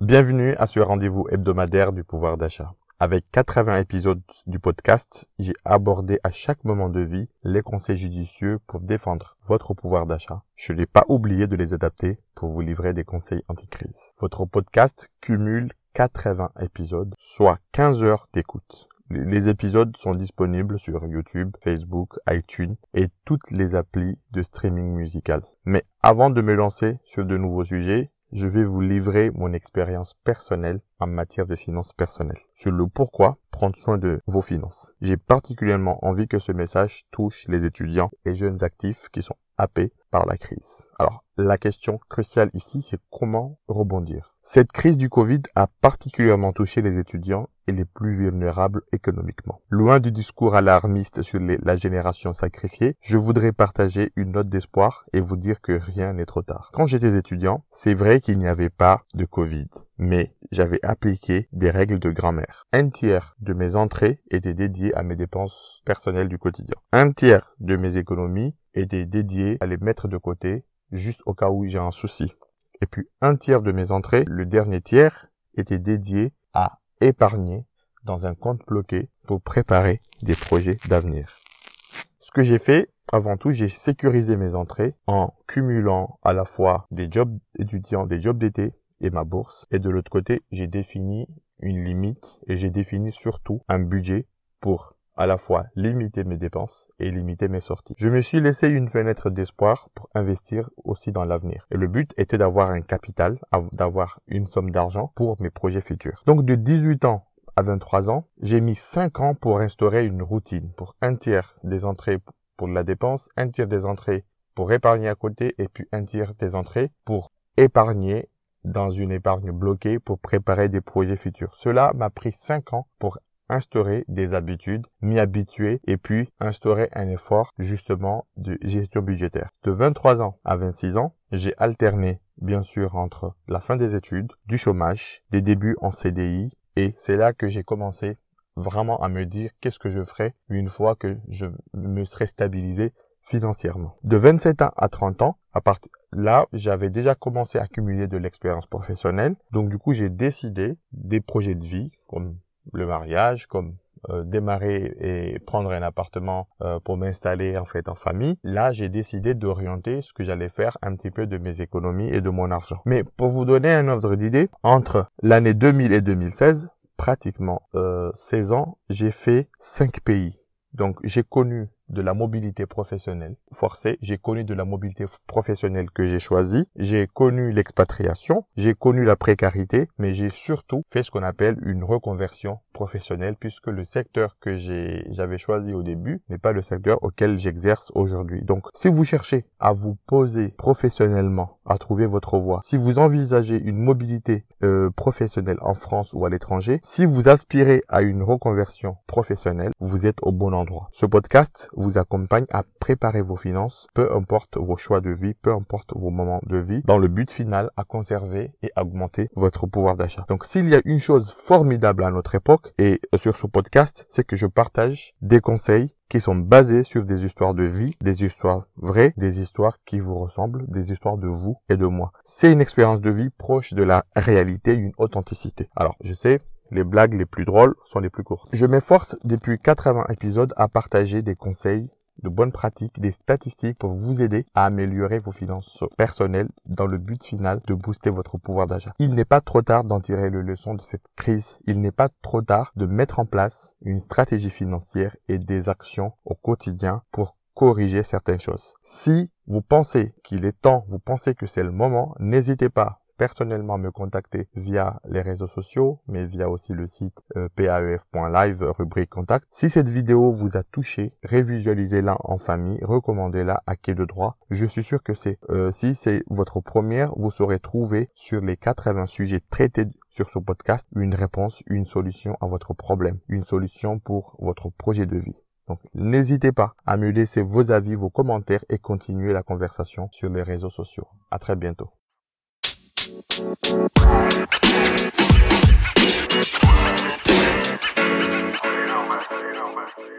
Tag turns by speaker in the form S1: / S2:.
S1: Bienvenue à ce rendez-vous hebdomadaire du pouvoir d'achat. Avec 80 épisodes du podcast, j'ai abordé à chaque moment de vie les conseils judicieux pour défendre votre pouvoir d'achat. Je n'ai pas oublié de les adapter pour vous livrer des conseils anti-crise. Votre podcast cumule 80 épisodes, soit 15 heures d'écoute. Les épisodes sont disponibles sur YouTube, Facebook, iTunes et toutes les applis de streaming musical. Mais avant de me lancer sur de nouveaux sujets, je vais vous livrer mon expérience personnelle en matière de finances personnelles, sur le pourquoi prendre soin de vos finances. J'ai particulièrement envie que ce message touche les étudiants et jeunes actifs qui sont par la crise. Alors, la question cruciale ici, c'est comment rebondir. Cette crise du Covid a particulièrement touché les étudiants et les plus vulnérables économiquement. Loin du discours alarmiste sur la génération sacrifiée, je voudrais partager une note d'espoir et vous dire que rien n'est trop tard. Quand j'étais étudiant, c'est vrai qu'il n'y avait pas de Covid, mais j'avais appliqué des règles de grammaire. Un tiers de mes entrées étaient dédiées à mes dépenses personnelles du quotidien. Un tiers de mes économies étaient dédiées à les mettre de côté juste au cas où j'ai un souci. Et puis un tiers de mes entrées, le dernier tiers, était dédié à épargner dans un compte bloqué pour préparer des projets d'avenir. Ce que j'ai fait, avant tout, j'ai sécurisé mes entrées en cumulant à la fois des jobs étudiants, des jobs d'été et ma bourse. Et de l'autre côté, j'ai défini une limite et j'ai défini surtout un budget pour à la fois limiter mes dépenses et limiter mes sorties. Je me suis laissé une fenêtre d'espoir pour investir aussi dans l'avenir. Et le but était d'avoir un capital, d'avoir une somme d'argent pour mes projets futurs. Donc de 18 ans à 23 ans, j'ai mis 5 ans pour instaurer une routine, pour un tiers des entrées pour la dépense, un tiers des entrées pour épargner à côté et puis un tiers des entrées pour épargner dans une épargne bloquée pour préparer des projets futurs. Cela m'a pris 5 ans pour instaurer des habitudes, m'y habituer et puis instaurer un effort justement de gestion budgétaire. De 23 ans à 26 ans, j'ai alterné bien sûr entre la fin des études, du chômage, des débuts en CDI et c'est là que j'ai commencé vraiment à me dire qu'est-ce que je ferais une fois que je me serais stabilisé financièrement. De 27 ans à 30 ans, à partir là, j'avais déjà commencé à accumuler de l'expérience professionnelle. Donc du coup, j'ai décidé des projets de vie comme le mariage, comme euh, démarrer et prendre un appartement euh, pour m'installer en fait en famille, là j'ai décidé d'orienter ce que j'allais faire un petit peu de mes économies et de mon argent. Mais pour vous donner un ordre d'idée, entre l'année 2000 et 2016, pratiquement euh, 16 ans, j'ai fait 5 pays. Donc j'ai connu de la mobilité professionnelle forcée, j'ai connu de la mobilité professionnelle que j'ai choisie, j'ai connu l'expatriation, j'ai connu la précarité, mais j'ai surtout fait ce qu'on appelle une reconversion professionnelle puisque le secteur que j'avais choisi au début n'est pas le secteur auquel j'exerce aujourd'hui. Donc, si vous cherchez à vous poser professionnellement, à trouver votre voie, si vous envisagez une mobilité euh, professionnelle en France ou à l'étranger, si vous aspirez à une reconversion professionnelle, vous êtes au bon endroit. Ce podcast vous accompagne à préparer vos finances, peu importe vos choix de vie, peu importe vos moments de vie, dans le but final à conserver et augmenter votre pouvoir d'achat. Donc s'il y a une chose formidable à notre époque et sur ce podcast, c'est que je partage des conseils qui sont basés sur des histoires de vie, des histoires vraies, des histoires qui vous ressemblent, des histoires de vous et de moi. C'est une expérience de vie proche de la réalité, une authenticité. Alors, je sais, les blagues les plus drôles sont les plus courtes. Je m'efforce depuis 80 épisodes à partager des conseils de bonnes pratiques, des statistiques pour vous aider à améliorer vos finances personnelles dans le but final de booster votre pouvoir d'achat. Il n'est pas trop tard d'en tirer le leçon de cette crise. Il n'est pas trop tard de mettre en place une stratégie financière et des actions au quotidien pour corriger certaines choses. Si vous pensez qu'il est temps, vous pensez que c'est le moment, n'hésitez pas personnellement me contacter via les réseaux sociaux, mais via aussi le site euh, paef.live, rubrique contact. Si cette vidéo vous a touché, révisualisez-la en famille, recommandez-la à qui de droit. Je suis sûr que c'est, euh, si c'est votre première, vous saurez trouver sur les 80 sujets traités sur ce podcast une réponse, une solution à votre problème, une solution pour votre projet de vie. Donc, n'hésitez pas à me laisser vos avis, vos commentaires et continuer la conversation sur les réseaux sociaux. À très bientôt. you don't mess with you don't mess with you.